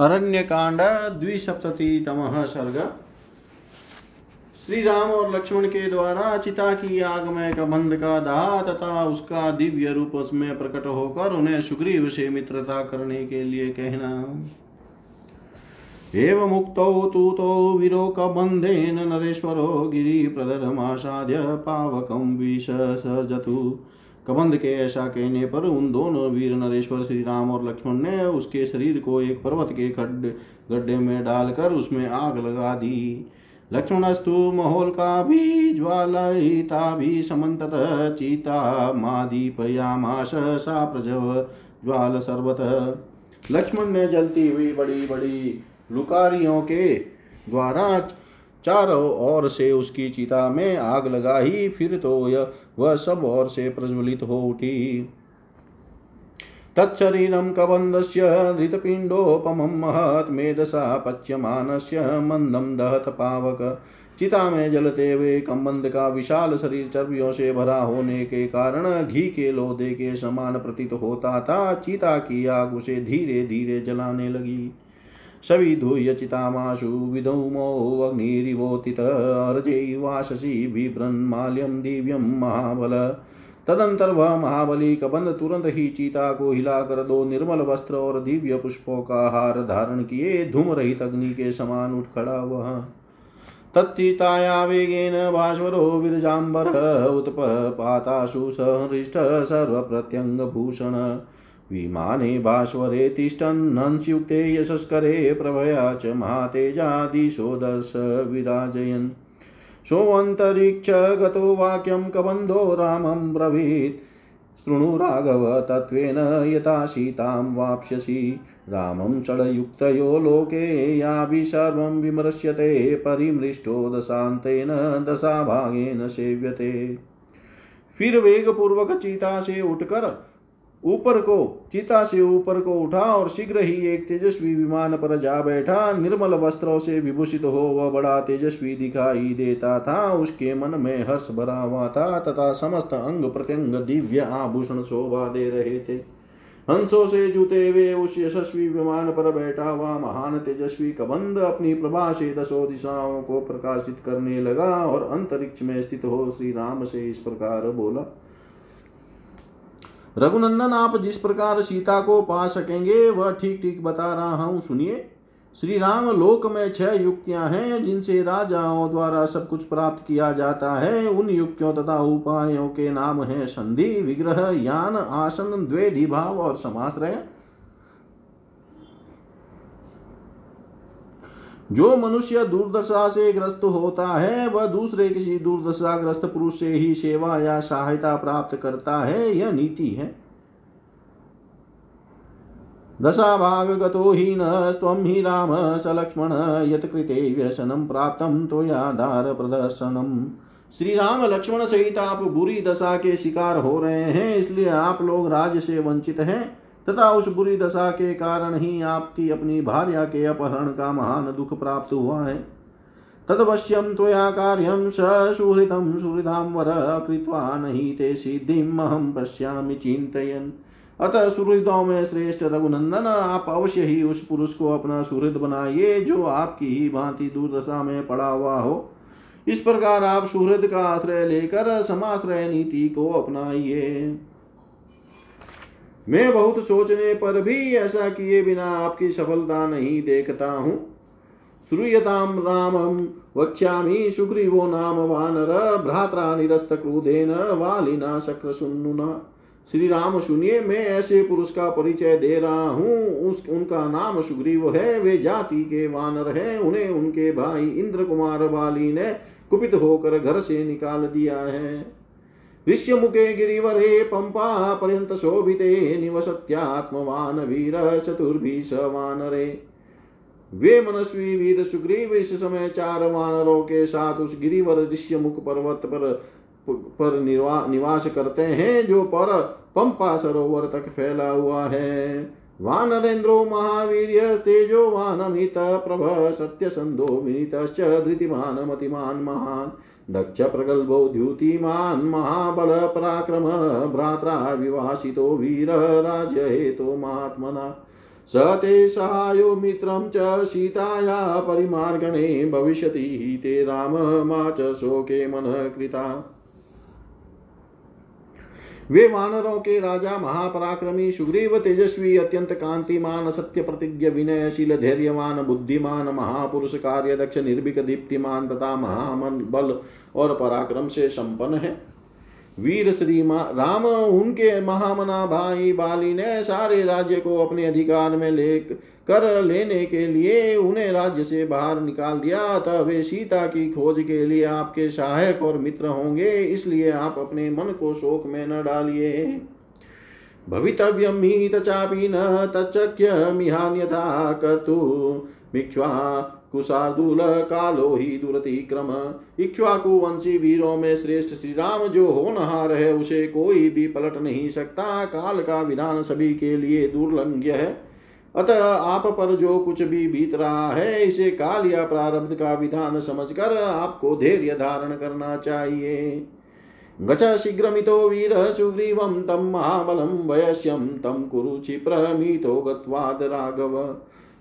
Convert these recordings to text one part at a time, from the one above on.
अरण्य कांड द्विसप्ततितम सर्ग। श्री राम और लक्ष्मण के द्वारा चिता की आग में कबंध का दाह तथा उसका दिव्य रूप उसमें प्रकट होकर उन्हें सुग्रीव से मित्रता करने के लिए कहना। एवं मुक्तौ तूतो विरोकबन्धेन नरेश्वरो गिरिप्रदरमासाद्य पावकं विसर्जतु कबंध के ऐसा कहने पर उन दोनों वीर नरेश्वर श्री राम और लक्ष्मण ने उसके शरीर को एक पर्वत के खड्डे, गड्ढे में डालकर उसमें आग लगा दी। लक्ष्मणस्तु महोल का भी ज्वालयिता भी समत चीता मादीपयामाश सा प्रजव ज्वाल सर्वत। लक्ष्मण ने जलती हुई बड़ी बड़ी लुकारियों के द्वारा चारों ओर से उसकी चिता में आग लगाई फिर तो यह वह सब ओर से प्रज्वलित हो उठी। तत्शरीरं कबन्धस्य धृतपिण्डोपमं महत् मेधसा पच्यमानस्य मन्दं दहत पावक। चिता में जलते हुए कम्बंद का विशाल शरीर चर्बियों से भरा होने के कारण घी के लोदे के समान प्रतीत होता था। चिता की आग उसे धीरे धीरे जलाने लगी। सविधूय चितामाशु विधौमो अग्निरिवोतित अर्जैवाशसि बिभ्रन्माल्यं दिव्यं महाबल। तदंतर वह महाबली कबंध तुरंत ही चीता को हिलाकर दो निर्मल वस्त्र और दिव्य पुष्पों का हार धारण किए। धूम रहित अग्नि के समान उठ खड़ा वह। तत्ताया वेगेन भास्वरो विरजाम्बर उत्पाताशु सहृष्ट सर्वप्रत्यङ्गभूषण। विमाने भास्वरे तिष्ठन्नंस्युक्ते यशस्करे प्रभया च महातेजादिशो दश विराजयन्। सोऽन्तरिक्ष गतो वाक्यं कबन्धो रामं ब्रवीत्। शृणु राघव तत्त्वेन यथा सीतां वाप्स्यसि। रामं षड्युक्तयो लोके याभि सर्वं विमृश्यते परिमृष्टो दशान्तेन दशाभागेन सेव्यते। फिर वेग पूर्वक चीता से उठकर ऊपर को, चिता से ऊपर को उठा और शीघ्र ही एक तेजस्वी विमान पर जा बैठा। निर्मल वस्त्रों से विभूषित हो, वह बड़ा तेजस्वी दिखाई देता था। उसके मन में हर्ष भरा हुआ था तथा समस्त अंग प्रत्यंग दिव्य आभूषण शोभा दे रहे थे। हंसों से जुते हुए उस यशस्वी विमान पर बैठा हुआ महान तेजस्वी कबंध अपनी प्रभा से दसों दिशाओं को प्रकाशित करने लगा और अंतरिक्ष में स्थित हो श्री राम से इस प्रकार बोला रघुनंदन, आप जिस प्रकार सीता को पा सकेंगे, वह ठीक ठीक बता रहा हूँ। सुनिए। श्री राम लोक में छह युक्तियाँ हैं, जिनसे राजाओं द्वारा सब कुछ प्राप्त किया जाता है। उन युक्तियों तथा उपायों के नाम हैं संधि, विग्रह, यान, आसन द्वेधि भाव और समाश्रय। जो मनुष्य दुर्दशा से ग्रस्त होता है, वह दूसरे किसी दुर्दशा ग्रस्त पुरुष से ही सेवा या सहायता प्राप्त करता है, यह नीति है। दशा ही नम ही राम स लक्ष्मण यत्कृते व्यसनम प्राप्त तो याधार प्रदर्शनम। श्री राम लक्ष्मण सहित आप बुरी दशा के शिकार हो रहे हैं, इसलिए आप लोग राज से वंचित हैं। तथा उस बुरी दशा के कारण ही आपकी अपनी भार्या के अपहरण का महान दुख प्राप्त हुआ है। तदवश्यम त्वया कार्यम सुहृतम सुहृदाम वर कृत्वा नहीं ते सिद्धिम अहम पश्यामि चिंतयन अतः सुहृदों में श्रेष्ठ रघुनंदन, आप अवश्य ही उस पुरुष को अपना सुहृद बनाइए जो आपकी ही भांति दुर्दशा में पड़ा हुआ हो। इस प्रकार आप सुहृद का आश्रय लेकर समाश्रय नीति को अपनाइए। मैं बहुत सोचने पर भी ऐसा किए बिना आपकी सफलता नहीं देखता हूँ। श्रूयताम रामम वक्ष्यामि सुग्रीवो नाम वानर भ्रात्रा निरस्त क्रोधेन वालिना शक्र सुन्नुना श्री राम सुनिए, मैं ऐसे पुरुष का परिचय दे रहा हूँ। उस, उनका नाम सुग्रीव है, वे जाति के वानर हैं। उन्हें उनके भाई इंद्र कुमार वाली ने कुपित होकर घर से निकाल दिया है। ऋष्यमुखे गिरिवरे पंपा पर्यंत शोभिते निवसत्यात्मवान वीर चतुर्भी स वानरे। वे मनस्वी वीर सुग्रीव इस समय चार वानरों के साथ उस गिरिवर ऋष्यमुख पर्वत पर पर निवास करते हैं, जो पर पंपा सरोवर तक फैला हुआ है। वानरेन्द्रो महावीर तेजो वानमित प्रभ सत्य संदो विनीत धृतिमान मतिमान महान। दक्ष प्रगल्भो द्युतिमान् महाबल पराक्रम भ्रात्रा वीर राज्य हेतो महात्मना स ते सहायो मित्रं च सीताया परिमार्गणे भविष्यति ते राममा च शोके मनः कृता। वे वानरों के राजा महापराक्रमी सुग्रीव तेजस्वी अत्यंत कांतिमान सत्य प्रतिज्ञ विनयशील, धैर्यवान, बुद्धिमान, महापुरुष कार्य दक्ष निर्भिक, दीप्तिमान तथा महामन बल और पराक्रम से संपन्न है। वीर श्री राम, उनके महामना भाई बाली ने सारे राज्य को अपने अधिकार में ले कर लेने के लिए उन्हें राज्य से बाहर निकाल दिया। अतः वे सीता की खोज के लिए आपके सहायक और मित्र होंगे, इसलिए आप अपने मन को शोक में न डालिए। भवितव्यम ही तचापि न तचक्य मिहान्यथा कर्तु मिक्ष्वा कुशार्दूल कालो ही दुरतिक्रम इक्ष्वाकु वंशी वीरों में श्रेष्ठ श्री राम जो होनहार है, उसे कोई भी पलट नहीं सकता। काल का विधान सभी के लिए दुर्लंघ्य है। अतः आप पर जो कुछ भी बीत रहा है, इसे काल या प्रारब्ध का विधान समझकर आपको धैर्य धारण करना चाहिए। गच शीघ्रमितो वीर सुग्रीवं तं महाबलं वयस्यं तं कुरु क्षिप्रमितो गत्वाद राघव।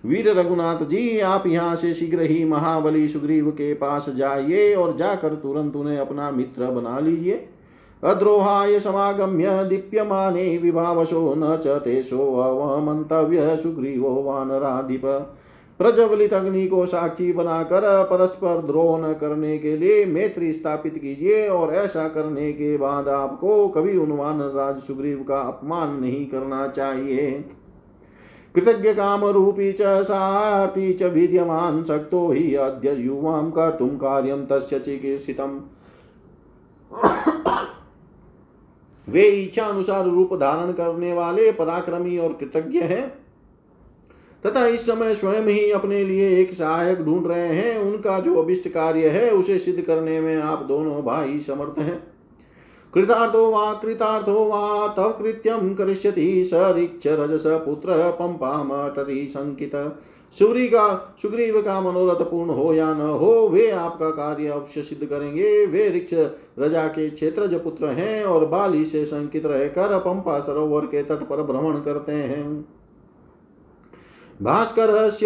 वीर रघुनाथ जी, आप यहाँ से शीघ्र ही महाबली सुग्रीव के पास जाइए और जाकर तुरंत उन्हें अपना मित्र बना लीजिए। अद्रोहाय समागम्य दीप्यमाने विभावशो न च तेषोऽवमन्तव्य सुग्रीवो वानराधिप। प्रज्वलित अग्नि को साक्षी बनाकर परस्पर द्रोह न करने के लिए मैत्री स्थापित कीजिए और ऐसा करने के बाद आपको कभी उन वानर राज सुग्रीव का अपमान नहीं करना चाहिए। कृतज्ञ काम रूपी च सार्थी च वीर्यवान् शक्तो हि अद्य युवां कर्तुं कार्यं तस्य चिकीर्षितम्। वे इच्छा अनुसार रूप धारण करने वाले पराक्रमी और कृतज्ञ हैं। तथा इस समय स्वयं ही अपने लिए एक सहायक ढूंढ रहे हैं। उनका जो अभिष्ट कार्य है, उसे सिद्ध करने में आप दोनों भाई समर्थ हैं। कृतार्थो वा कृतार्थो वा, तव कृत्यं करिष्यति स ऋक्ष रजस पुत्र पंपामटरी संकित सुग्री का सुग्रीव का मनोरथ पूर्ण हो या न हो, वे आपका कार्य अवश्य सिद्ध करेंगे। वे ऋक्ष रजा के क्षेत्रज पुत्र हैं और बाली से संकित रहकर पंपा सरोवर के तट पर भ्रमण करते हैं। भास्कर रस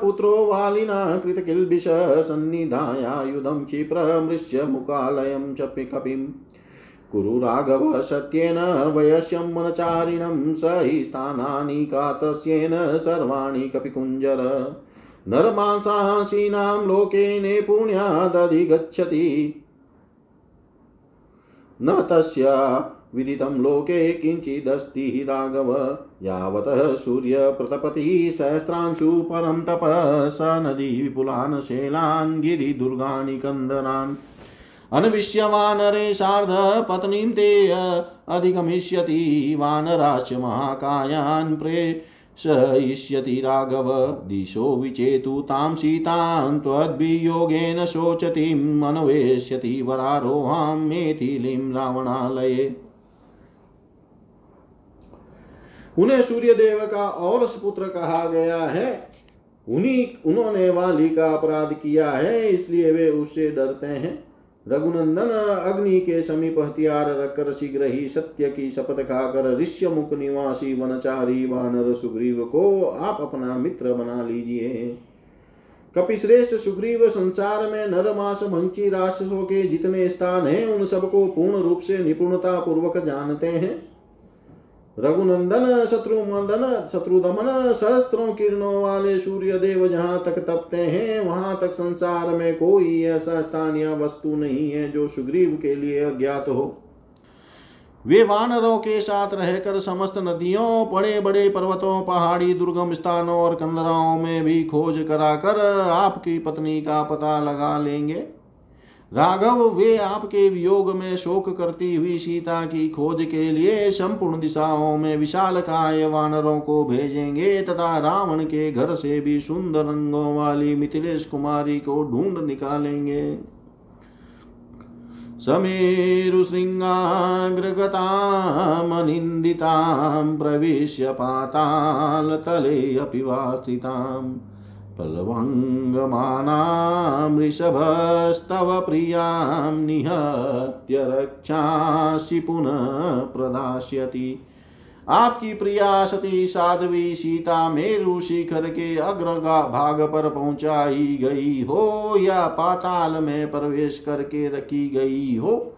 पुत्रो वालिना कृतकिल्बिष सन्निधायायुधं क्षिप्रमृश्य मुकालयं च कपिम् कुरु राघव सत्येन वयस्यं मनचारिणं स हि स्थानानि कातस्येन सर्वाणि कपिकुञ्जर। नरमांसासीनां लोके पुण्यादधिगच्छति न तस्य विदितं लोके किञ्चिदस्ति राघव। यावतः सूर्यप्रतपति सहस्रांशु परं तप। स नदी विपुलान्, शैलान्, गिरिदुर्गाणि कन्दरान् अनविश्यवानरे सार्ध पत्नीं ते अधिगमिष्यति वानराश्च महाकायान् प्रेषयिष्यति राघव दिशो विचेतु तां सीतां त्वद्वियोगेन शोचतीम् अन्वेष्यति वरारोहां मेथिलीं रावणालये। उन्हें सूर्यदेव का और सुपुत्र कहा गया है। उन्हीं, उन्होंने वाली का अपराध किया है, इसलिए वे उससे डरते हैं। रघुनंदन अग्नि के समीप हथियार रखकर शीघ्र ही सत्य की शपथ खाकर ऋष्य मुख निवासी वनचारी वानर सुग्रीव को आप अपना मित्र बना लीजिए। कपिश्रेष्ठ सुग्रीव संसार में नरमास भंची राक्षसों के जितने स्थान हैं, उन सबको पूर्ण रूप से निपुणता पूर्वक जानते हैं। रघुनंदन शत्रु मंदन शत्रु दमन सहस्त्रों किरणों वाले सूर्य देव जहाँ तक तपते हैं, वहाँ तक संसार में कोई ऐसा स्थान या वस्तु नहीं है जो सुग्रीव के लिए अज्ञात हो। वे वानरों के साथ रहकर समस्त नदियों बड़े बड़े पर्वतों, पहाड़ी दुर्गम स्थानों और कंदराओं में भी खोज कराकर आपकी पत्नी का पता लगा लेंगे। राघव, वे आपके वियोग में शोक करती हुई सीता की खोज के लिए संपूर्ण दिशाओं में विशाल काय वानरों को भेजेंगे तथा रावण के घर से भी सुंदर रंगों वाली मिथिलेश कुमारी को ढूंढ निकालेंगे। समेरुशृङ्गाग्रगतामनिन्दितां प्रविश्य पातालतले अपि वा स्थिताम् प्लवङ्गमानामृषभस्तव प्रियाँ निहत्य रक्षासि पुनः प्रदास्यति। आपकी प्रिया सती साध्वी सीता मेरु शिखर के अग्र भाग पर पहुंचाई गई हो या पाताल में प्रवेश करके रखी गई हो।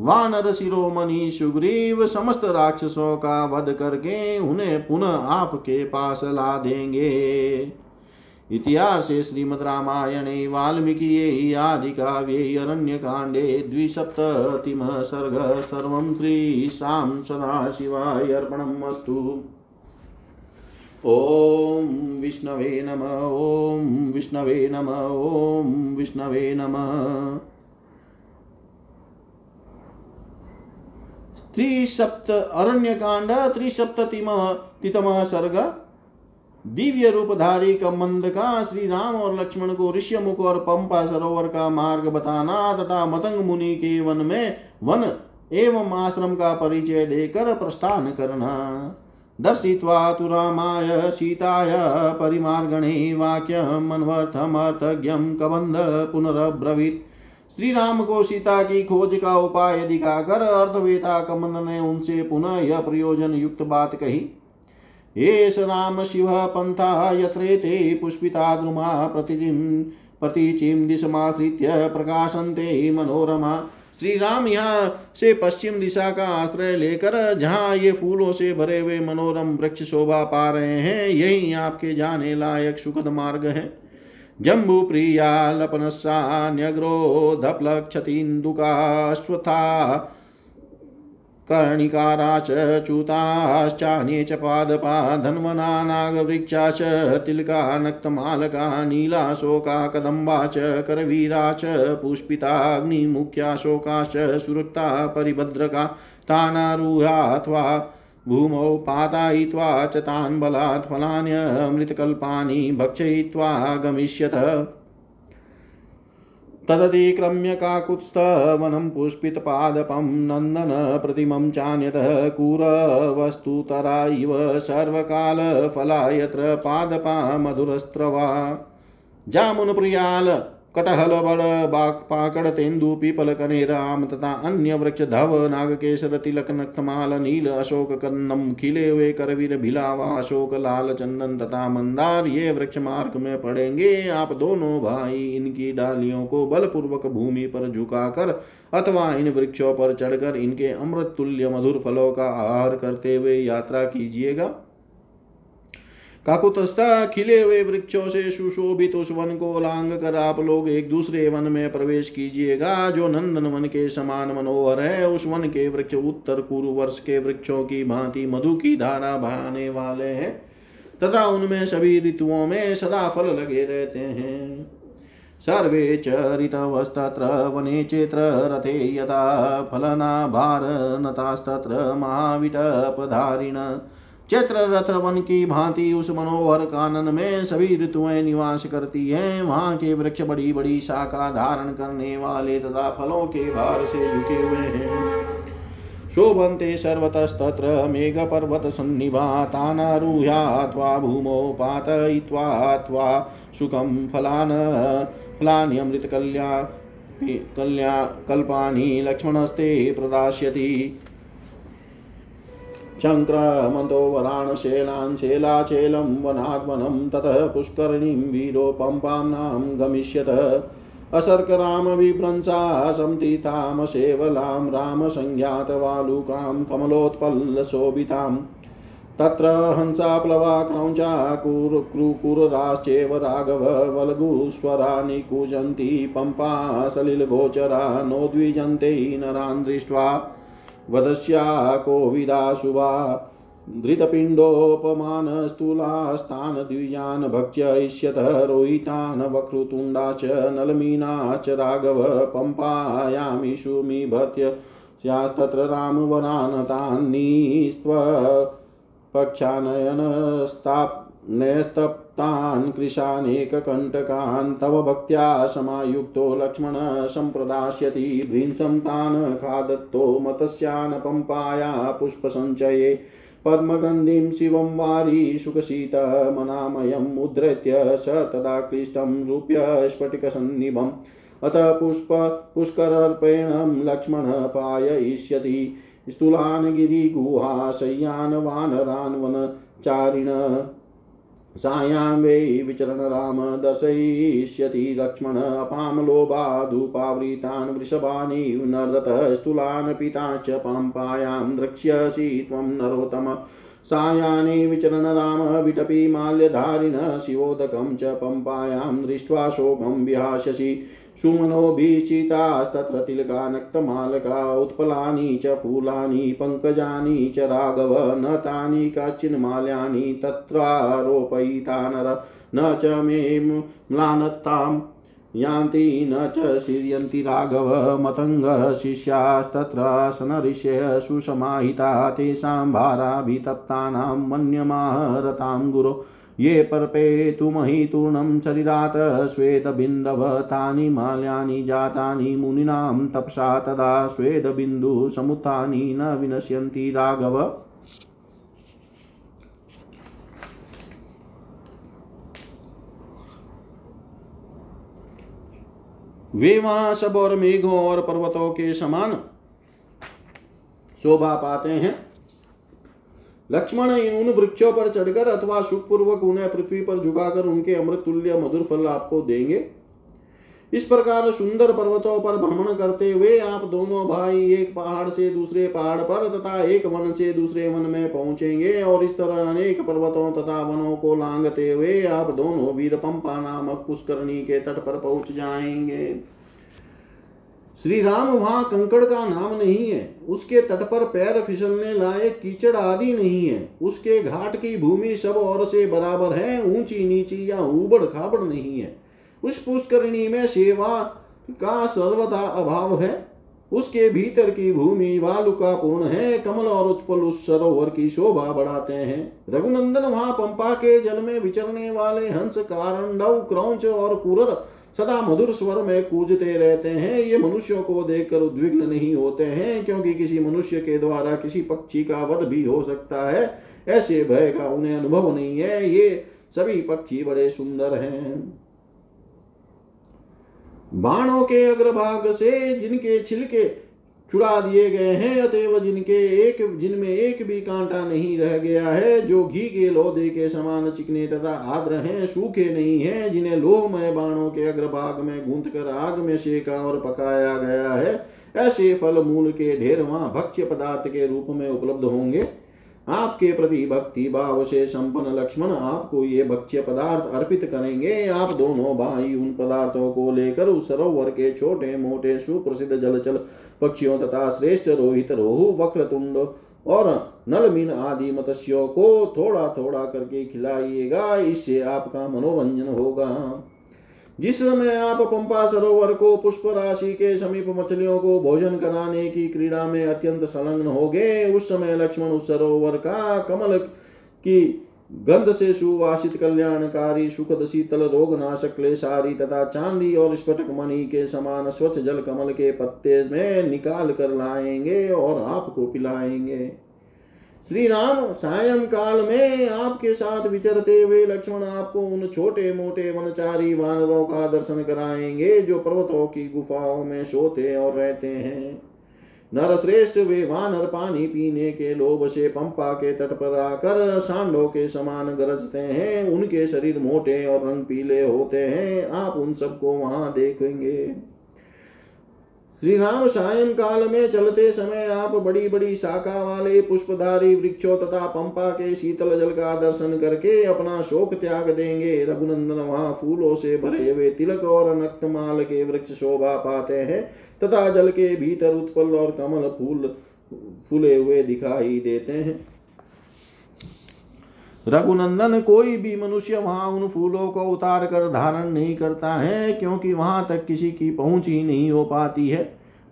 वानर, शिरोमणि, सुग्रीव समस्त राक्षसों का वध करके उन्हें पुनः आपके पास ला देंगे। इतिहास श्रीमद् रामायणे वाल्मीकि आदिकाव्ये अरण्यकाण्डे द्विसप्ततिम सर्ग सर्वं श्रीशां सदाशिवाय अर्पणम् अस्तु। ॐ विष्णवे नम, ॐ विष्णवे नम, ॐ विष्णवे नमः। त्रिसप्त अरण्यकाण्ड, त्रिसप्ततिम सर्ग दिव्य रूपधारी कमंद का श्री राम और लक्ष्मण को ऋष्यमुख और पंपा सरोवर का मार्ग बताना तथा मतंग मुनि के वन में वन एवं आश्रम का परिचय देकर प्रस्थान करना। दर्शित्वा तु रामाय सीताय परिमार्गणे वाक्यम अन्वर्थमर्थज्ञम कबंध पुनरब्रवीत। श्री राम को सीता की खोज का उपाय दिखाकर अर्थवेता कमंद ने उनसे पुनः यह प्रयोजन युक्त बात कही। एष राम शिव पन्था यत्रेते पुष्पिता द्रुमा प्रतिचिं प्रतीचिं दिशमाश्रित्य प्रकाशन्ते मनोरमा। श्री राम यहाँ से पश्चिम दिशा का आश्रय लेकर, जहाँ ये फूलों से भरे हुए मनोरम वृक्ष शोभा पा रहे हैं, यही आपके जाने लायक सुखद मार्ग है। जम्बू प्रिया लपनस्सान्यग्रो धप्लक्षतीन्दुकाश्वथा कर्णिकारा च च पादपा, धन्वना, नागवृक्षा च, तिलका, नक्तमालका, नीलाशोका, कदम्बा च, करवीरा च, पुष्पिताग्निमुख्या शोकाश्च सुरक्ता, परिभद्रका तानारूहात्वा भूमौ पातायित्वा च तान् बलात् फलान्यमृतकल्पानि भक्षयित्वा गमिष्यथ तदतिक्रम्य काकुत्स्थवनं पुष्पितपादपं नन्दनप्रतिमं चान्यतः कुरवस्तुतरा इव सर्वकालफला यत्र पादपा मधुरस्त्रवा जामुनप्रियाल कटहल, बड़ बाक पाकड़ तेंदु पीपल कनेर आम तथा अन्य वृक्ष धव नागकेशर तिलक नखमाल नील, अशोक कंदम खिले हुए करवीर भिलावा अशोक लाल चंदन तथा मंदार ये वृक्ष मार्ग में पड़ेंगे। आप दोनों भाई इनकी डालियों को बलपूर्वक भूमि पर झुकाकर, अथवा इन वृक्षों पर चढ़कर इनके अमृत तुल्य मधुर फलों का आहार करते हुए यात्रा कीजिएगा। काकुतस्था खिले हुए वृक्षों से सुशोभित उस वन को लांग कर आप लोग एक दूसरे वन में प्रवेश कीजिएगा, जो नंदन वन के समान मनोहर है। उस वन के वृक्ष उत्तर पूर्व वर्ष के वृक्षों की भांति मधु की धारा बहाने वाले हैं, तथा उनमें सभी ऋतुओं में सदा फल लगे रहते हैं। सर्वे च ऋतवस्तत्र वने चेत्र रथे यथा फलना भार नतास्तत्र महाविटपधारिण। चैत्र रथ वन की भांति उस मनोहर कानन में सभी ऋतुएँ निवास करती हैं। वहाँ के वृक्ष बड़ी बड़ी शाखा धारण करने वाले तथा फलों के भार से झुके हुए हैं। शोभन्ते सर्वतस्तत्र मेघपर्वतसन्निभातानारूह्यात्वा भूमौ पातयित्वा सुखं फलान् फलान्यमृतकल्या कल्या कल्पानि लक्ष्मणस्ते प्रदास्यति। चङ्क्रमन्तो वराणशेलान् शेलाचेलं वनाद्वनं ततः पुष्करणीं वीरो पम्पाम्नां गमिष्यत। असर्करामविभ्रंसा संतीतामशेवलां रामसंज्ञातवालुकां कमलोत्पल्लशोभिताम् तत्र हंसा प्लवा क्रौञ्चा कुरुकुरराश्चेव राघव वल्गुस्वरा निकुजन्ति पम्पा सलिलगोचरा नोद्विजन्ते नरान् दृष्ट्वा वदस्या कोविदाशुभा धृतपिण्डोपमानस्थूलास्तान् द्विजान् भक्ष्यष्यतः रोहितान् वक्रतुण्डा च नलमीना च राघव पम्पायामिषु मिभत्य स्यास्तत्र रामवनानतान्निस्त्वपक्षानयनस्ताप् नयस्तप्तान् कृशानेककण्टकान्, तव भक्त्या समायुक्तो लक्ष्मण सम्प्रदास्यति। भृंसं तान् खादत्तो मतस्यान् पम्पाया पुष्पसञ्चये। पद्मगन्धिं शिवं वारी सुखशीतमनामयम् उद्धृत्य स तदा क्लिष्टं रूप्य स्फटिकसन्निभम्। अथ पुष्प पुष्करर्पेणं लक्ष्मण पाययिष्यति। स्थूलान् गिरिगुहा, शय्यान् वानरान् वनचारिण सायां वै विचरण राम दर्शयिष्यति लक्ष्मण अपां लोभाधूपावृतान् वृषभानि नर्दतः स्थूलान् पिताश्च पाम्पायां द्रक्ष्यसि त्वं नरोत्तम। सायानि विचरण राम विटपि माल्यधारिण शिवोदकं च पम्पायां दृष्ट्वा शोकं विहास्यसि। सुमनोभिचितास्तत्र तिलका नक्तमालका उत्पलानि च फूलानि, पङ्कजानि च राघव न तानि कश्चिन्माल्यानि तत्रारोपयिता न च मे म्लानताम् यान्ति, न च सीर्यन्ति राघव मतङ्गशिष्यास्तत्र सनऋष्य सुसमाहिता, तेषां भाराभितप्तानां मन्यमाहरतां गुरो। ये पर्पेतुमहितूर्णं शरीरात् श्वेतबिन्दव तानि माल्यानि जातानि मुनीनां तपसा तदा स्वेदबिन्दुसमुत्थानि न विनश्यन्ति राघव। वे वहाँ सब और मेघों और पर्वतों के समान शोभा पाते हैं। लक्ष्मण उन वृक्षों पर चढ़कर अथवा सुखपूर्वक उन्हें पृथ्वी पर झुकाकर उनके अमृत तुल्य मधुर फल आपको देंगे। इस प्रकार सुंदर पर्वतों पर भ्रमण करते हुए आप दोनों भाई एक पहाड़ से दूसरे पहाड़ पर तथा एक वन से दूसरे वन में पहुँचेंगे और इस तरह अनेक पर्वतों तथा वनों को लांगते हुए आप दोनों वीर पंपा नामक पुष्करणी के तट पर पहुँच जाएँगे। श्री राम वहाँ कंकड़ का नाम नहीं है। उसके तट पर पैर फिसलने लायक कीचड़ आदि नहीं है। उसके घाट की भूमि सब और से बराबर है, ऊँची नीची या उबड़ खाबड़ नहीं है। उस पुष्करिणी में सेवा का सर्वथा अभाव है। उसके भीतर की भूमि वालुका पूर्ण है। कमल और उत्पल उस सरोवर की शोभा बढ़ाते हैं। रघुनंदन वहाँ पंपा के जल में विचरने वाले हंस कारणव क्रौच और कुरर सदा मधुर स्वर में कूजते रहते हैं। ये मनुष्यों को देखकर उद्विग्न नहीं होते हैं, क्योंकि किसी मनुष्य के द्वारा किसी पक्षी का वध भी हो सकता है। ऐसे भय का उन्हें अनुभव नहीं है। ये सभी पक्षी बड़े सुंदर हैं। बाणों के अग्रभाग से जिनके छिलके छुड़ा दिए गए हैं अतएव जिनके एक, जिनमें एक भी कांटा नहीं रह गया है, जो घी के लोदे के समान चिकने तथा आद्र हैं, सूखे नहीं हैं, जिन्हें लोहमय बाणों के अग्रभाग में गूंथ कर आग में सेका और पकाया गया है, ऐसे फल मूल के ढेर वहाँ भक्ष्य पदार्थ के रूप में उपलब्ध होंगे। आपके प्रति भक्ति भाव से संपन्न लक्ष्मण आपको ये भक्ष्य पदार्थ अर्पित करेंगे। आप दोनों भाई उन पदार्थों को लेकर उस सरोवर के छोटे मोटे सुप्रसिद्ध जलचल पक्षियों तथा श्रेष्ठ रोहित रोहु, वक्रतुंड और नलमीन आदि मत्स्यों को थोड़ा थोड़ा करके खिलाइएगा, इससे आपका मनोरंजन होगा। जिस समय आप पंपा सरोवर को पुष्प राशि के समीप मछलियों को भोजन कराने की क्रीड़ा में अत्यंत संलग्न हो गए उस समय लक्ष्मण उस सरोवर का कमल की गंध से सुवासित कल्याणकारी सुखद शीतल रोग नाशक क्लेशारी तथा चांदी और स्फटक मणि के समान स्वच्छ जल कमल के पत्ते में निकाल कर लाएँगे और आपको पिलाएँगे। श्री राम सायं काल में आपके साथ विचरते हुए लक्ष्मण आपको उन छोटे मोटे वनचारी वानरों का दर्शन कराएँगे जो पर्वतों की गुफाओं में सोते और रहते हैं। नर श्रेष्ठ वे वानर पानी पीने के लोभ से पंपा के तट पर आकर सांडों के समान गरजते हैं। उनके शरीर मोटे और रंग पीले होते हैं। आप उन सबको वहाँ देखेंगे। श्री राम सायं काल में चलते समय आप बड़ी बड़ी शाखा वाले पुष्पधारी वृक्षों तथा पंपा के शीतल जल का दर्शन करके अपना शोक त्याग देंगे। रघुनंदन वहाँ फूलों से भरे हुए तिलक और नक्तमाल के वृक्ष शोभा पाते हैं। तथा जल के भीतर उत्पल और कमल फूल, फूले हुए दिखाई देते हैं। रघुनंदन कोई भी मनुष्य वहाँ उन फूलों को उतार कर धारण नहीं करता है, क्योंकि वहाँ तक किसी की पहुँच ही नहीं हो पाती है।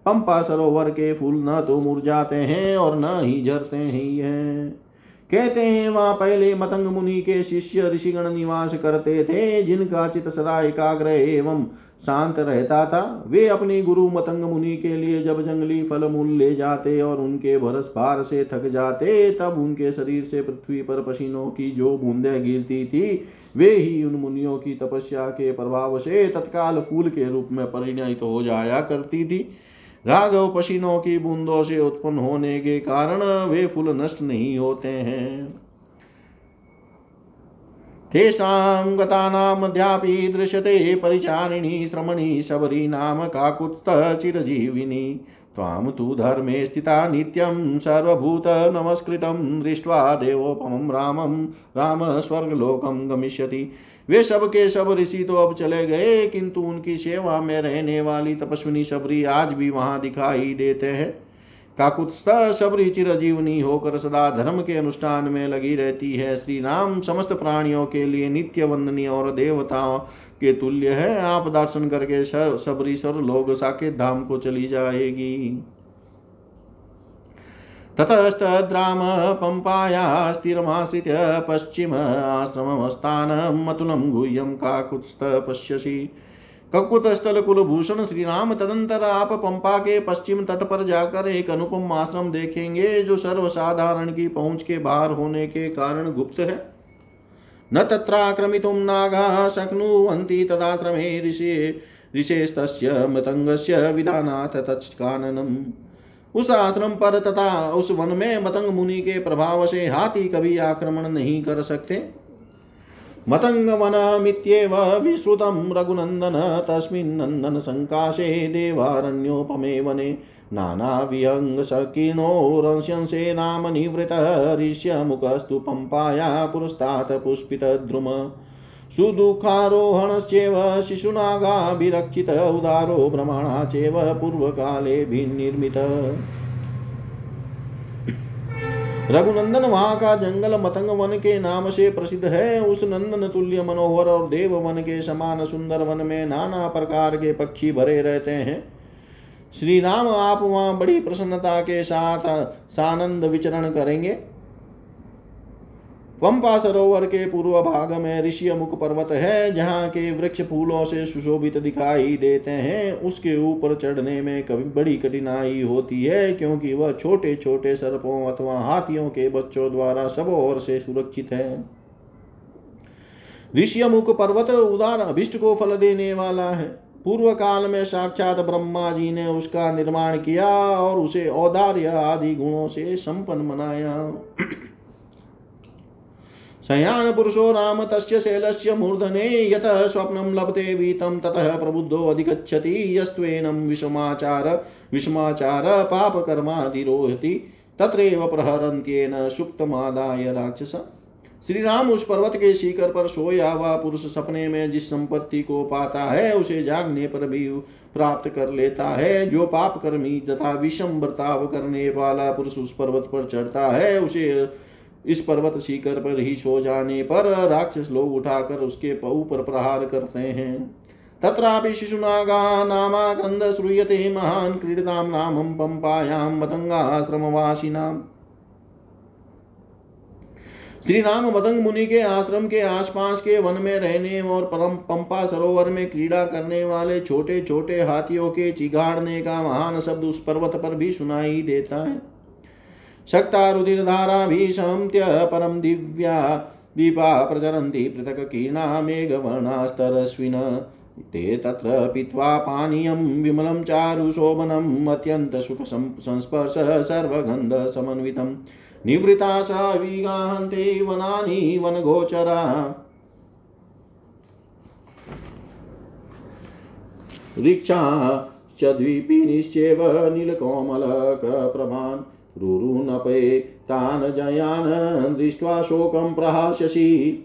पंपा सरोवर के फूल न तो मुरझाते हैं और न ही झरते ही हैं कहते हैं, वहाँ पहले मतंग मुनि के शिष्य ऋषिगण निवास करते थे, जिनका चित सदा एकाग्र एवं शांत रहता था। वे अपनी गुरु मतंग मुनि के लिए जब जंगली फल मूल ले जाते और उनके भरस भार से थक जाते, तब उनके शरीर से पृथ्वी पर पसीनों की जो बूंदें गिरती थी, वे ही उन मुनियों की तपस्या के प्रभाव से तत्काल फूल के रूप में परिणित हो जाया करती थी। राघव पसीनों की बूंदों से उत्पन्न होने के कारण वे फूल नष्ट नहीं होते हैं। तेषां गतानामध्यापि दृश्यते परिचारिणी श्रमणी शबरी नाम काकुत्स्थचिरजीविनी त्वां तु धर्मे स्थिता नित्यं सर्वभूतनमस्कृतं दृष्ट्वा देवोपमं रामं राम स्वर्गलोकं गमिष्यति। वे सब के सब ऋषि तो अब चले गए, किंतु उनकी सेवा में रहने वाली तपस्विनी शबरी आज भी वहाँ दिखाई देते हैं। काकुत्स्थ सबरी चिरजीवनी होकर सदा धर्म के अनुष्ठान में लगी रहती है। श्री राम समस्त प्राणियों के लिए नित्य वंदनीय और देवताओं के तुल्य है। आप दर्शन करके सबरी सर लोग साकेत धाम को चली जाएगी। ततस्तद्राम पम्पाया स्थिरमाश्रित्य पश्चिम आश्रममस्थानम् अतुलं गुह्यं काकुत्स्थ पश्यसि। ककुत स्थल कुलभूषण श्री राम तदंतर आप पंपा के पश्चिम तट पर जाकर एक अनुपम आश्रम देखेंगे, जो सर्वसाधारण की पहुँच के बाहर होने के कारण गुप्त है। न तत्राक्रमितुं नागा शक्नुवन्ति तदाश्रमे ऋषि, ऋषेस्तस्य मृतङ्गस्य विधानात् तत्काननम्। उस आश्रम पर तथा उस वन में मतंग मुनि के प्रभाव से हाथी कभी आक्रमण नहीं कर सकते। मतङ्गवनमित्येव विश्रुतं रघुनन्दन तस्मिन्नन्दन सङ्काशे देवारण्योपमे वने नानाविहङ्गसकीर्णोरंस्यंसे नाम निवृतऋष्यमुखस्तु पम्पाया पुरस्तात् पुष्पितद्रुम। सुदुःखारोहणश्चेव शिशुनागाभिरक्षित उदारो भ्रमणा चेव पूर्वकालेभिर्निर्मित रघुनंदन वहाँ का जंगल मतंग वन के नाम से प्रसिद्ध है। उस नंदन तुल्य मनोहर और देव वन के समान सुंदर वन में नाना प्रकार के पक्षी भरे रहते हैं। श्री राम आप वहाँ बड़ी प्रसन्नता के साथ सानंद विचरण करेंगे। पंपा सरोवर के पूर्व भाग में ऋषि मुख पर्वत है, जहाँ के वृक्ष फूलों से सुशोभित दिखाई देते हैं। उसके ऊपर चढ़ने में कभी बड़ी कठिनाई होती है, क्योंकि वह छोटे छोटे सर्पों अथवा हाथियों के बच्चों द्वारा सब ओर से सुरक्षित है। ऋषि मुख पर्वत उदार अभिष्ट को फल देने वाला है। पूर्व काल में साक्षात ब्रह्मा जी ने उसका निर्माण किया और उसे औदार्य आदि गुणों से संपन्न बनाया। शयान पुरुषो राम तस्य शैलस्य मूर्धने यतः स्वप्नं लभते वीतं, ततः प्रबुद्धो अधिगच्छति, यस्त्वेनं विषमाचार विषमाचार पापकर्माधिरोहति तत्रैव प्रहरन्त्येन सुप्तमादाय राक्षस। श्री राम उस पर्वत के शिखर पर सोया हुआ पुरुष सपने में जिस संपत्ति को पाता है, उसे जागने पर भी प्राप्त कर लेता है। जो पाप कर्मी तथा विषम बर्ताव करने वाला पुरुष उस पर्वत पर चढ़ता है, उसे इस पर्वत शिखर पर ही सो जाने पर राक्षस लोग उठाकर उसके ऊपर प्रहार करते हैं। तत्रापि शिशुनागा नामाक्रन्द श्रूयते महान् क्रीडतां नामं पम्पायां मतङ्गाश्रमवासिनाम् श्री राम मदंग मुनि के आश्रम के आसपास के वन में रहने और परम पंपा सरोवर में क्रीड़ा करने वाले छोटे छोटे हाथियों के चिगाड़ने का महान शब्द उस पर्वत पर भी सुनाई देता है। शक्ता रुधिरधाराभीशन्त्य परं दिव्या दीपा प्रचरन्ति पृथक् कीर्णा मेघवर्णास्तरश्विन ते तत्र पीत्वा पानीयं विमलं चारुशोभनम् अत्यन्तसुखसंस्पर्श सर्वगन्धसमन्वितं निवृता सा विगाहन्ते वनानि वनगोचरा। ऋक्षा च द्वीपिनिश्चेव नीलकोमलकप्रभान् रुरुनपे तान् जयान् दृष्ट्वा शोकं प्रहास्यसि।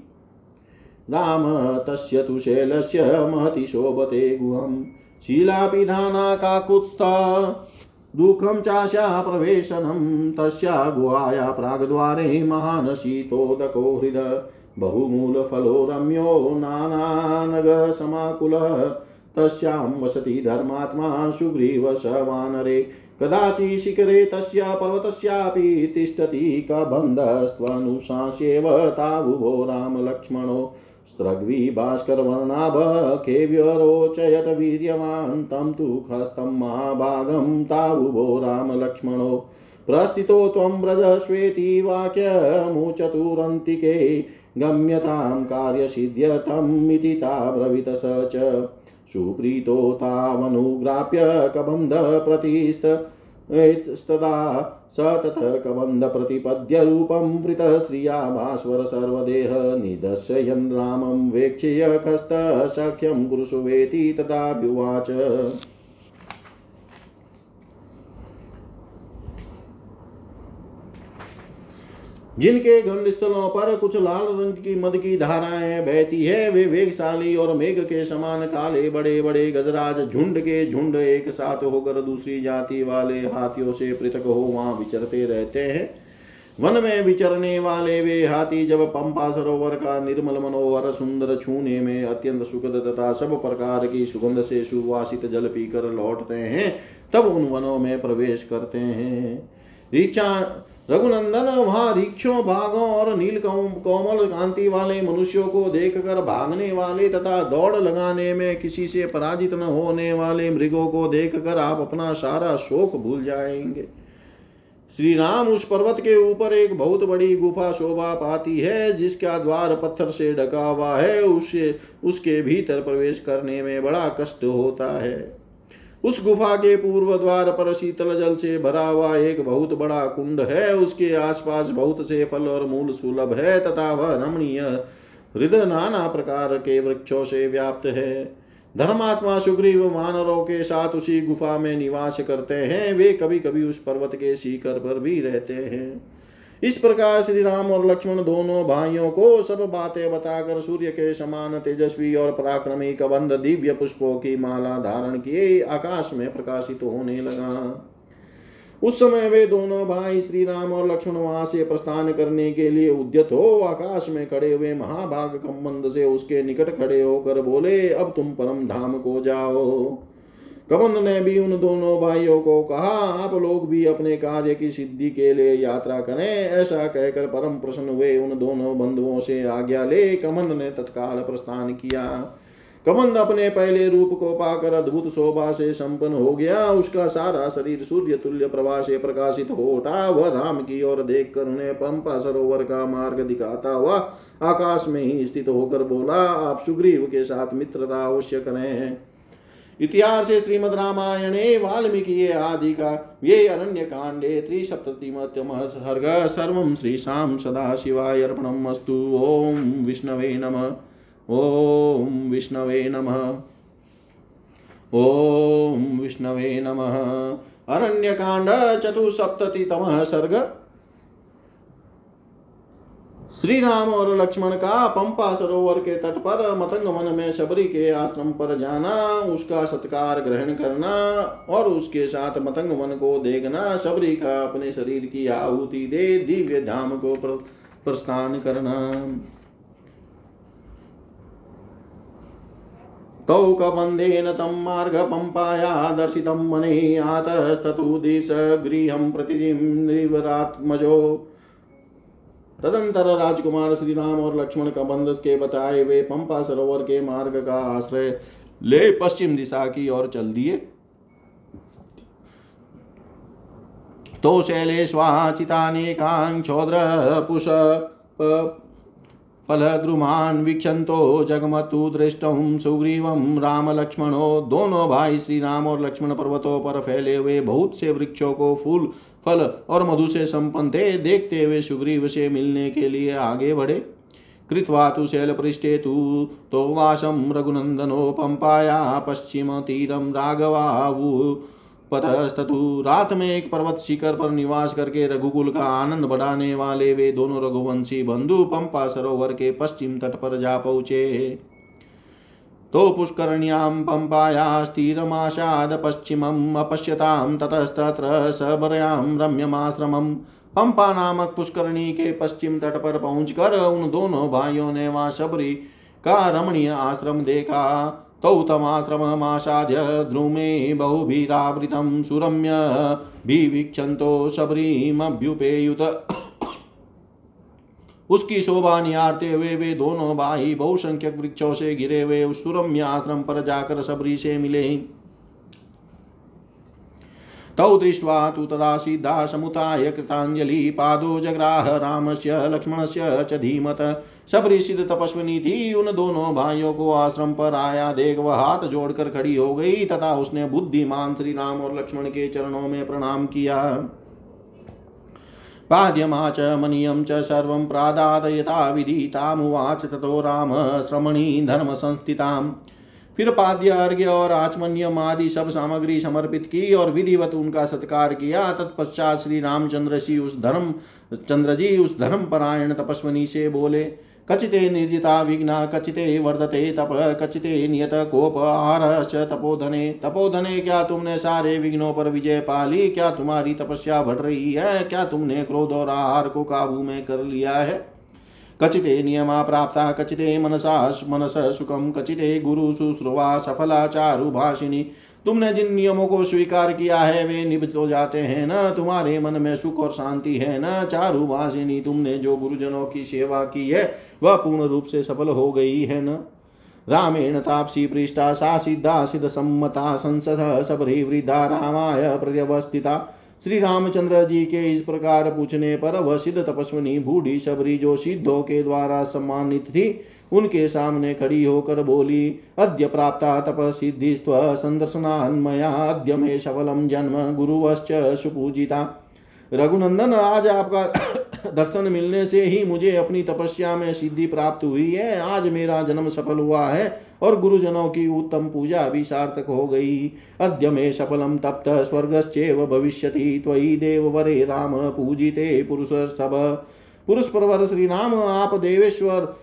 राम तस्य तु शैलस्य महति शोभते गुहं शीलापिधाना काकुत्स्था। दुःखं चास्या प्रवेशनं, तस्या गुहाया प्राग्द्वारे महान् शीतोदको हृद। बहुमूलफलो रम्यो नानानगसमाकुलः तस्यां वसति धर्मात्मा सुग्रीवशवानरे कदाचि शिखरे तस्य पर्वतस्यापि तिष्ठति कबन्धस्त्वनुशास्येव तावुभो रामलक्ष्मणो। स्त्रग्वी भास्करवर्णाभखेव्यरोचयत वीर्यवान्, तं तु खस्तं महाभागं, तावुभो रामलक्ष्मणो। प्रस्थितो त्वं व्रजस्वेति वाक्यमुचतुरन्तिके गम्यतां कार्यसिद्ध्यतम् इति ता ब्रवीत स च। सुप्रीतो तावनुग्राप्य कबन्ध प्रतिस्त एतस्तदा स ततः कबन्धप्रतिपद्यरूपं वृतः श्रिया भास्वर सर्वदेह निदर्शयन् रामं वेक्ष्य कस्तसख्यं गुरुसुवेति तदा तदाभ्युवाच जिनके गंड स्थलों पर कुछ लाल रंग की मद की धाराएँ बहती है, वे वेगशाली और मेघ के समान काले बड़े बड़े गजराज झुंड के झुंड एक साथ होकर दूसरी जाति वाले हाथियों से पृथक हो वहाँ विचरते रहते हैं। वन में विचरने वाले वे हाथी जब पंपा सरोवर का निर्मल मनोहर सुंदर छूने में अत्यंत सुखद तथा सब प्रकार की सुगंध से सुवासित जल पीकर लौटते हैं, तब उन वनों में प्रवेश करते हैं। ऋचा रघुनंदन वहाँ रिक्षों बाघों और नील कोमल कांति वाले मनुष्यों को देखकर भागने वाले तथा दौड़ लगाने में किसी से पराजित न होने वाले मृगों को देखकर आप अपना सारा शोक भूल जाएँगे। श्री राम उस पर्वत के ऊपर एक बहुत बड़ी गुफा शोभा पाती है, जिसका द्वार पत्थर से ढका हुआ है, उसे उसके भीतर प्रवेश करने में बड़ा कष्ट होता है। उस गुफा के पूर्व द्वार पर शीतल जल से भरा हुआ एक बहुत बड़ा कुंड है। उसके आसपास बहुत से फल और मूल सुलभ है तथा वह रमणीय हृदय नाना प्रकार के वृक्षों से व्याप्त है। धर्मात्मा सुग्रीव वानरों के साथ उसी गुफा में निवास करते हैं। वे कभी कभी उस पर्वत के शिखर पर भी रहते हैं। इस प्रकार श्री राम और लक्ष्मण दोनों भाइयों को सब बातें बताकर सूर्य के समान तेजस्वी और पराक्रमी कबंध दिव्य पुष्पों की माला धारण किए, आकाश में प्रकाशित होने लगा। उस समय वे दोनों भाई श्री राम और लक्ष्मण वहाँ से प्रस्थान करने के लिए उद्यत हो, आकाश में खड़े हुए महाभाग कम्बंद से उसके निकट खड़े होकर बोले, अब तुम परम धाम को जाओ। कबंद ने भी उन दोनों भाइयों को कहा, आप लोग भी अपने कार्य की सिद्धि के लिए यात्रा करें। ऐसा कहकर परम प्रसन्न हुए उन दोनों बंधुओं से आज्ञा ले कमंद ने तत्काल प्रस्थान किया। कमंद अपने पहले रूप को पाकर अद्भुत शोभा से संपन्न हो गया। उसका सारा शरीर सूर्य तुल्य प्रभा से प्रकाशित हो उठा। वह राम की ओर देख कर उन्हें पंपा सरोवर का मार्ग दिखाता हुआ आकाश में ही स्थित होकर बोला, आप सुग्रीव के साथ मित्रता अवश्य करें। इतिहास श्रीमद रामायणे वाल्मीकि आदि का ये अरण्य कांडे त्रिसप्ततिमत्यम सर्ग सर्व श्रीशां सदाशिवाय अर्पणमस्तु ओम विष्णवे नमः। ओम विष्णवे नमः। ओम विष्णवे नमः। अरण्यकाण्ड, चतुसप्ततितमः सर्ग। श्री राम और लक्ष्मण का पंपा सरोवर के तट पर मतंग वन में शबरी के आश्रम पर जाना, उसका सत्कार ग्रहण करना और उसके साथ मतंग वन को देखना, शबरी का अपने शरीर की आहुति दे, दिव्य धाम को प्रस्थान करना। तौ कबन्धेन तं मार्गपम्पाया दर्शितं मने आतस्ततु दिशगृहं प्रतिजिम्निवरात्मजो तदंतर राजकुमार श्री राम और लक्ष्मण का बंदस के बताए हुए पंपा सरोवर के मार्ग का आश्रय ले पश्चिम दिशा की ओर चल दिए। तो शैलेष्वाचितानेकाङ्क्षोद्र पुष फलद्रुमान् वीक्षन्तो जगमतु दृष्टुं सुग्रीवं राम लक्ष्मणो, दोनों भाई श्री राम और लक्ष्मण पर्वतों पर फैले हुए बहुत से वृक्षों को फूल फल और मधु से संपन्न थे देखते हुए सुग्रीव से मिलने के लिए आगे बढ़े। कृत्वा तु शैलपृष्ठे तु तो वासं रघुनन्दनो पम्पाया पश्चिम तीरम पतस्तु रात में एक पर्वत शिखर पर निवास करके रघुकुल का आनंद बढ़ाने वाले वे दोनों रघुवंशी बंधु पंपा सरोवर के पश्चिम तट पर जा पहुँचे। तो पुष्करण्यां पम्पाया स्थिरमाशाद पश्चिमम् अपश्यतां ततस्तत्र सबर्यां रम्यमाश्रमम् पंपा नामक पुष्करणी के पश्चिम तट पर पहुंचकर उन दोनों भाइयों ने वहाँ शबरी का रमणीय आश्रम देखा। तौ तमाश्रममासाद्य द्रुमे बहुभिरावृतं सुरम्य भी भिवीक्षन्तो शबरीमभ्युपेयुत। उसकी शोभा निहारते हुए वे दोनों भाई बहुसंख्यक वृक्षों से घिरे हुए उस सुरम्य आश्रम पर जाकर सबरी से मिले तौ दृष्ट्वा तु तदा सिद्धा समुताय कृताञ्जलि पादो जग्राह रामस्य, लक्ष्मणस्य च धीमत। सिद्ध तपस्विनी थी उन दोनों भाइयों को आश्रम पर आया। देख वह हाथ जोड़कर खड़ी हो गई, तथा उसने बुद्धिमान श्री राम और लक्ष्मण के चरणों में प्रणाम किया। पाद्यमा च मनीयं च सर्वं प्रादादयता विदितामुवाच ततो राम श्रमणी धर्म संस्थिताम् फिर पाद्य अर्घ्य और आचमन्यम आदि सब सामग्री समर्पित की और विधिवत उनका सत्कार किया। तत्पश्चात श्री रामचंद्र जी उस धर्म, चंद्र जी उस धर्म परायण तपस्वनी से बोले कचिते निर्जिता विघ्ना, कचिते वर्धते तप, कचिते नियत कोप, आरश्च तपोधने। तपोधने, क्या तुमने सारे विघ्नों पर विजय पाली क्या तुम्हारी तपस्या बढ़ रही है? क्या तुमने क्रोध और आहार को काबू में कर लिया है? कचिते नियमा प्राप्ता, कचिते मनसा, मनस सुखम, कचिते गुरु शुश्रुवा सफला चारु भाषिनी तुमने जिन नियमों को स्वीकार किया है, वे निबत हो जाते हैं न? तुम्हारे मन में सुख और शांति है न? चारु भाषिनी तुमने जो गुरुजनों की सेवा की है, वह पूर्ण रूप से सफल हो गई है न? रामेण तापसी पृष्ठा सा सिद्धा सिद्ध सम्मता, संसद सबरी वृद्धा, रामाय प्रत्यवस्थिता। श्री रामचंद्र जी के इस प्रकार पूछने पर वह सिद्ध तपस्विनी, बूढ़ी शबरी जो सिद्धों के द्वारा सम्मानित थी। उनके सामने खड़ी होकर बोली, अद्य प्राप्त तप सिद्धि संदर्शनान्मया, अद्य मे सफलम जन्म गुरुवश्च सुपूजिता। रघुनंदन, आज आपका दर्शन मिलने से ही मुझे अपनी तपस्या में सिद्धि प्राप्त हुई है। आज मेरा जन्म सफल हुआ है और गुरुजनों की उत्तम पूजा भी सार्थक हो गई। अद्य में सफलम तप्त स्वर्गश्चेव भविष्यति, त्वयि देव वरे राम पूजिते पुरुष सब। पुरुष परवर श्री राम आप देवेश्वर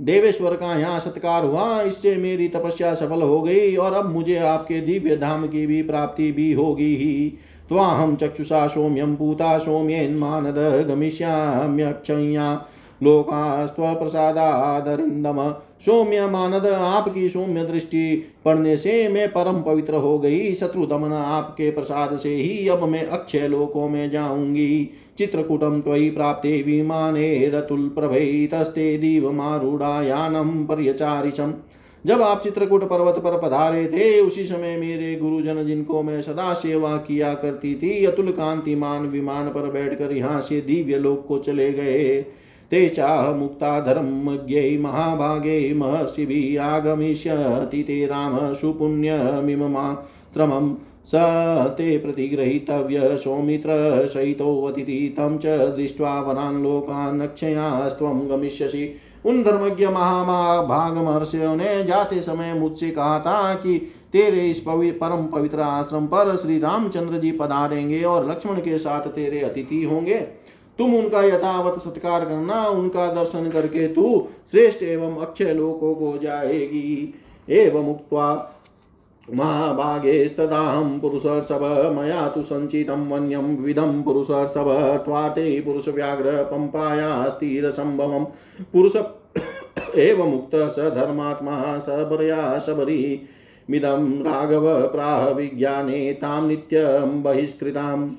देवेश्वर का यहाँ सत्कार हुआ, इससे मेरी तपस्या सफल हो गई और अब मुझे आपके दिव्य धाम की भी प्राप्ति भी होगी ही। त्वाहं चक्षुषा सौम्यं पूता सौम्येन्मानद गमिष्याम्यक्षय्या। लोकास्त्वप्रसादादरिन्दम। सौम्य मानद आपकी सौम्य दृष्टि। पड़ने से मैं परम पवित्र हो गई। शत्रु दमन आपके प्रसाद से ही अब मैं अक्षय लोकों में जाऊँगी। चित्रकूटम त्वयि प्राप्ते विमाने रतुल प्रभे तस्ते दीवमारूढ़ायानम पर्यचारिशम। जब आप चित्रकूट पर्वत पर पधारे थे, उसी समय मेरे गुरुजन जिनको मैं सदा सेवा किया करती थी, अतुल कांतिमान विमान पर बैठकर यहाँ से दिव्य लोक को चले गए। ते चाह मुक्ता धर्मज्ञै महाभागे महर्षिभिः आगमिष्यति ते राम सुपुण्यमिममात्रमम् स ते प्रतिगृहीतव्य सौमित्रसहितोऽतिथि तं च दृष्ट्वा वरान् लोकान् अक्षयास्त्वं गमिष्यसि। उन धर्मज्ञ महाभाग महर्षियों ने जाते समय मुझसे कहा था कि तेरे इस पवि, परम पवित्र आश्रम पर श्री रामचंद्र जी पधारेंगे और लक्ष्मण के साथ तेरे अतिथि होंगे। तुम उनका यथावत सत्कार करना, उनका दर्शन करके तू श्रेष्ठ एवं अक्षय लोकों को जाएगी। एवं मुक्त्वा महाभागेस्तदाहं पुरुषर्षभ, मया तु सञ्चितं वन्यं विधं पुरुषर्षभ पुरुषव्याघ्र पुरुष एव मुक्त स धर्मात्मा सबर्या शबरी, मिदं राघव प्राह विज्ञाने तां नित्यं बहिष्कृताम्।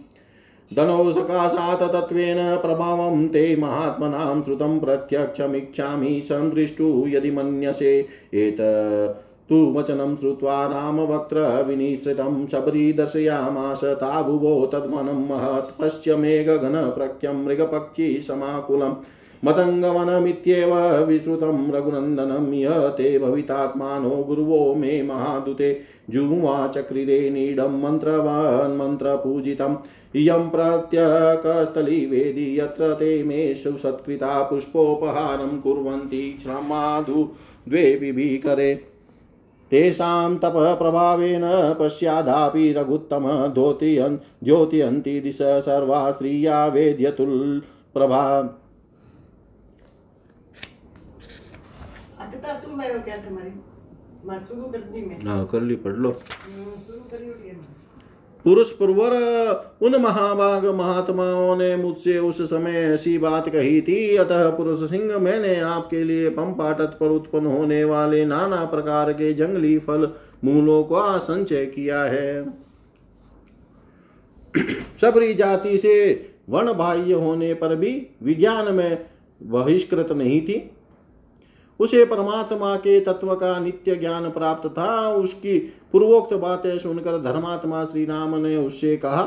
धनौ सकाशात् तत्त्वेन प्रभावं ते महात्मनां श्रुतं प्रत्यक्षमिच्छामि सन्दृष्टु यदि मन्यसे। एत तु वचनं श्रुत्वा रामवक्त्र विनिश्रितं शबरी दर्शयामास ताभुवो तद्वनं महत् घन मेघघनप्रख्यं मृगपक्षी समाकुलम्। मतङ्गवनमित्येव विश्रुतं रघुनन्दनं य ते भवितात्मानो गुरुवो मे महादुते जुवाचक्रिरे नीडं मन्त्रवान्मन्त्रपूजितम् इयं प्रत्यकस्थली वेदी यत्र ते मे सुसत्कृता पुष्पोपहारं कुर्वन्ति श्रमाधु द्वे विभीकरे तेषां तपप्रभावेन पश्चादापि रघुत्तम द्योतयन् द्योतयन्ति दिश सर्वा स्त्रिया वेद्यतुल प्रभा हाँ कर ली पढ़ लो। हम्म, पुरुष पुरवर उन महाभाग महात्माओं ने मुझसे उस समय ऐसी बात कही थी। अतः पुरुष सिंह मैंने आपके लिए पंपा तट पर उत्पन्न होने वाले नाना प्रकार के जंगली फल मूलों का संचय किया है। सबरी जाति से वन बाह्य होने पर भी विज्ञान में बहिष्कृत नहीं थी। उसे परमात्मा के तत्व का नित्य ज्ञान प्राप्त था। उसकी पूर्वोक्त बातें सुनकर धर्मात्मा श्री राम ने उससे कहा,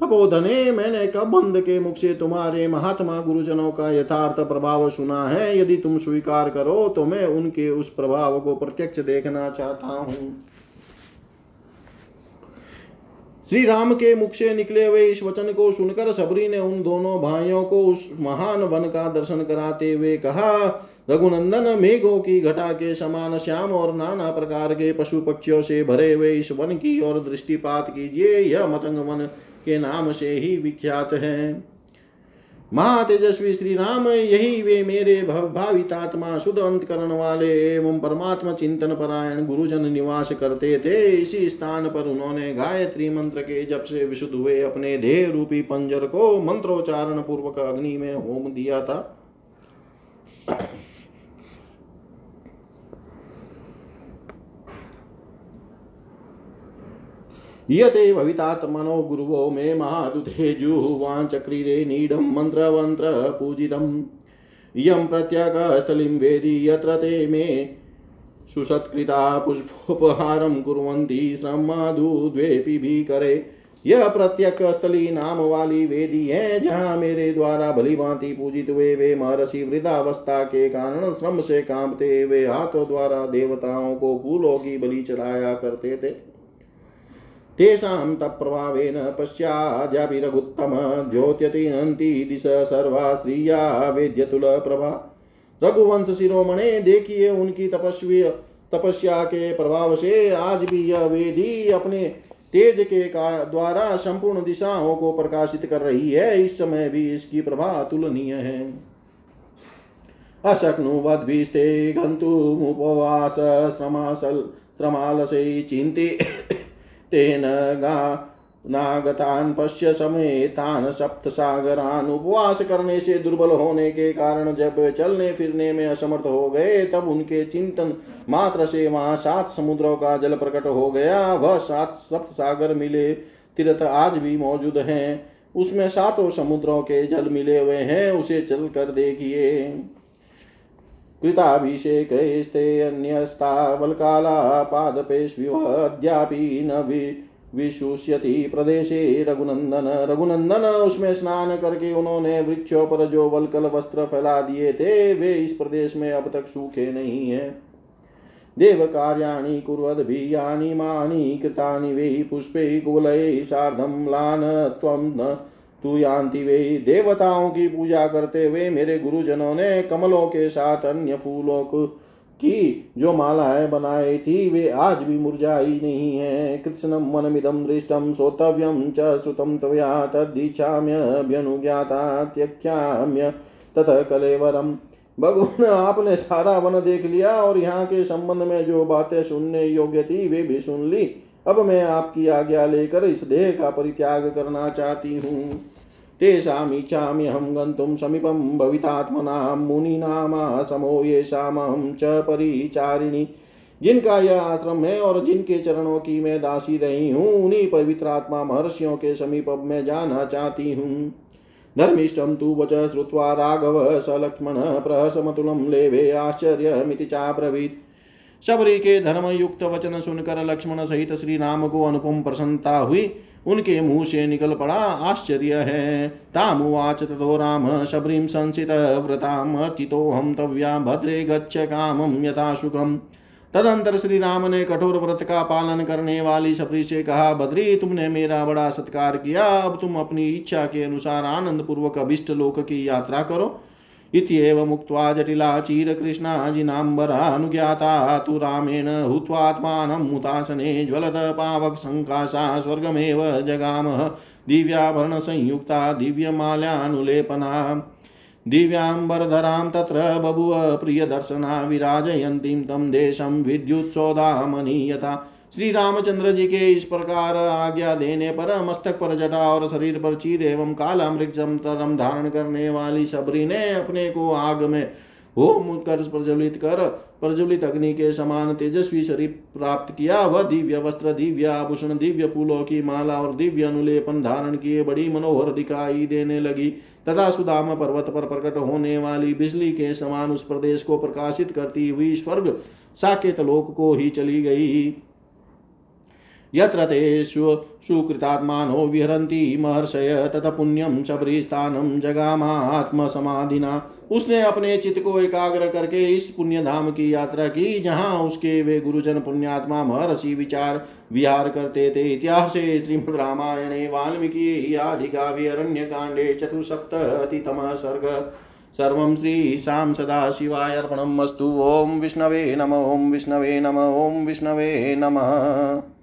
तपोधने, मैंने कब कबंध के मुख से तुम्हारे महात्मा गुरुजनों का यथार्थ प्रभाव सुना है? यदि तुम स्वीकार करो तो मैं उनके उस प्रभाव को प्रत्यक्ष देखना चाहता हूँ। श्री राम के मुख से निकले हुए इस वचन को सुनकर सबरी ने उन दोनों भाइयों को उस महान वन का दर्शन कराते हुए कहा, रघुनंदन, मेघों की घटा के समान श्याम और नाना प्रकार के पशु पक्षियों से भरे हुए इस वन की ओर दृष्टिपात कीजिए। यह मतंग वन के नाम से ही विख्यात है। महातेजस्वी श्री राम यही वे मेरे भावित आत्मा शुद्ध अंतकरण वाले एवं परमात्मा चिंतन परायण गुरुजन निवास करते थे। इसी स्थान पर उन्होंने गायत्री मंत्र के जब से विशुद्ध हुए अपने देह रूपी पंजर को मंत्रोच्चारण पूर्वक अग्नि में होम दिया था। यते भवितात्मनो गुरुवो मे महादुतेजुवाञ्चक्रीरे नीडं मन्त्रवन्त्रपूजितम् इयं प्रत्यगस्थलिं वेदि, यत्र ते मे सुसत्कृता पुष्पोपहारं कुर्वन्ति श्रमादुद्वेपि भीकरे। यह प्रत्यक स्थली नाम वाली वेदी है जहाँ मेरे द्वारा भली भांति पूजित हुए, वे महर्षि वृद्धावस्था के कारण श्रम से कांपते हुए हाथों द्वारा देवताओं को फूलों की बलि चढ़ाया करते थे। तेषां तत्प्रभावेन पश्चाद्याभिरघुत्तम द्योत्यतिहन्ति दिश सर्वा श्रिया वेद्यतुलप्रभा रघुवंश शिरोमणे देखिए उनकी तपस्वी तपस्या के प्रभाव से आज भी यह वेदी अपने तेज के द्वारा संपूर्ण दिशाओं को प्रकाशित कर रही है। इस समय भी इसकी प्रभा अतुलनीय है। अशक्नुवद्भिस्ते गन्तुमुपवास श्रमासल श्रमालसे चिन्ति तेन गा नागतान पश्य समेतान सप्त सागरान उपवास करने से दुर्बल होने के कारण जब चलने फिरने में असमर्थ हो गए, तब उनके चिंतन मात्र से वहाँ सात समुद्रों का जल प्रकट हो गया। वह सात सप्त सागर मिले, तीर्थ आज भी मौजूद हैं। उसमें सातों समुद्रों के जल मिले हुए हैं, उसे चल कर देखिए। कृताभिषेकैस्ते अन्यस्तावल्काला पादपेष्विवद्यापि न वि विशुष्यति प्रदेशे रघुनंदन। रघुनंदन, उसमें स्नान करके उन्होंने वृक्षों पर जो वलकल वस्त्र फैला दिए थे, वे इस प्रदेश में अब तक सूखे नहीं है। देव कार्याणि कुर्वद्भियानि मानि कृतानि वै पुष्पै कुवलैः सार्धं, म्लान, त्वं न तू यान्ति वे देवताओं की पूजा करते हुए मेरे गुरुजनों ने कमलों के साथ अन्य फूलों को की, जो मालाएँ बनाई थी, वे आज भी मुरझाई नहीं है। कृष्णम वनमिदम दृष्टम श्रोतव्यम च श्रुतम त्वया तदीक्षाम्यभ्यनुज्ञाता त्यक्ष्याम्य तथ कलेवरम। भगवान, आपने सारा वन देख लिया और यहाँ के संबंध में जो बातें सुनने योग्य थी, वे भी सुन ली। अब मैं आपकी आज्ञा लेकर इस देह का परित्याग करना चाहती हूँ। तेषामिच्छाम्यहं गन्तुं समीपं भवितात्मनां मुनीनामाश्रमो येषामहं च परिचारिणी। जिनका यह आश्रम है और जिनके चरणों की मैं दासी रही हूँ, उन्हीं पवित्र आत्मा महर्षियों के समीप में जाना चाहती हूँ। धर्मिष्ठं तु वच श्रुत्वा राघव स लक्ष्मण प्रहसमतुलं लेवे, आश्चर्यमिति चाब्रवीत्। शबरी के धर्म युक्त वचन सुनकर लक्ष्मण सहित श्री राम को अनुपम प्रसन्नता हुई। उनके मुँह से निकल पड़ा आश्चर्य है। तामुवाच ततो राम, शबरीं संसित हम तव्या भद्रे गच्छ कामं यथा सुखम। तदंतर श्री राम ने कठोर व्रत का पालन करने वाली सबरी से कहा बद्री तुमने मेरा बड़ा सत्कार किया। अब तुम अपनी इच्छा के अनुसार आनंद पूर्वक अभिष्ट लोक की यात्रा करो। इत्येव मुक्त्वा जटिला चिरकृष्णाजिनाम्बरानुज्ञाता तु रामेण हुत्वात्मानं मुतासने ज्वलत पावकसङ्काशा स्वर्गमेव जगामः। दिव्याभरणसंयुक्ता, दिव्यमाल्यानुलेपना। दिव्याम्बरधरां तत्र बभुव प्रियदर्शना विराजयन्तीं तं देशं विद्युत्सौदामनीयता। श्री रामचंद्र जी के इस प्रकार आज्ञा देने पर मस्तक पर जटा और शरीर पर चीर एवं काला मृक्षम तरम धारण करने वाली सबरी ने अपने को आग में होम कर प्रज्वलित कर, प्रज्वलित अग्नि के समान तेजस्वी शरीर प्राप्त किया। वह दिव्य वस्त्र, दिव्य आभूषण, दिव्य फूलों की माला और दिव्य अनुलेपन धारण किए बड़ी मनोहर दिखाई देने लगी। तथा सुदाम पर्वत पर प्रकट होने वाली बिजली के समान उस प्रदेश को प्रकाशित करती हुई स्वर्ग साकेत लोक को ही चली गई। यत्र ते सुकृतात्मानो विहरन्ति महर्षय तत पुण्यं शबरीस्थानं जगामात्मसमाधिना। उसने अपने चित्त को एकाग्र करके इस पुण्य धाम की यात्रा की, जहाँ उसके वे गुरुजन पुण्यात्मा महर्षि विचार विहार करते थे। इतिहास श्रीमद रामायणे वाल्मीकि आदि काव्य कांडे चतुसप्ततितम सर्ग। सर्वं श्रीशां सदाशिवाय अर्पणम् अस्तु। ॐ विष्णवे नम ॐ विष्णवे नम ॐ विष्णवे नमः।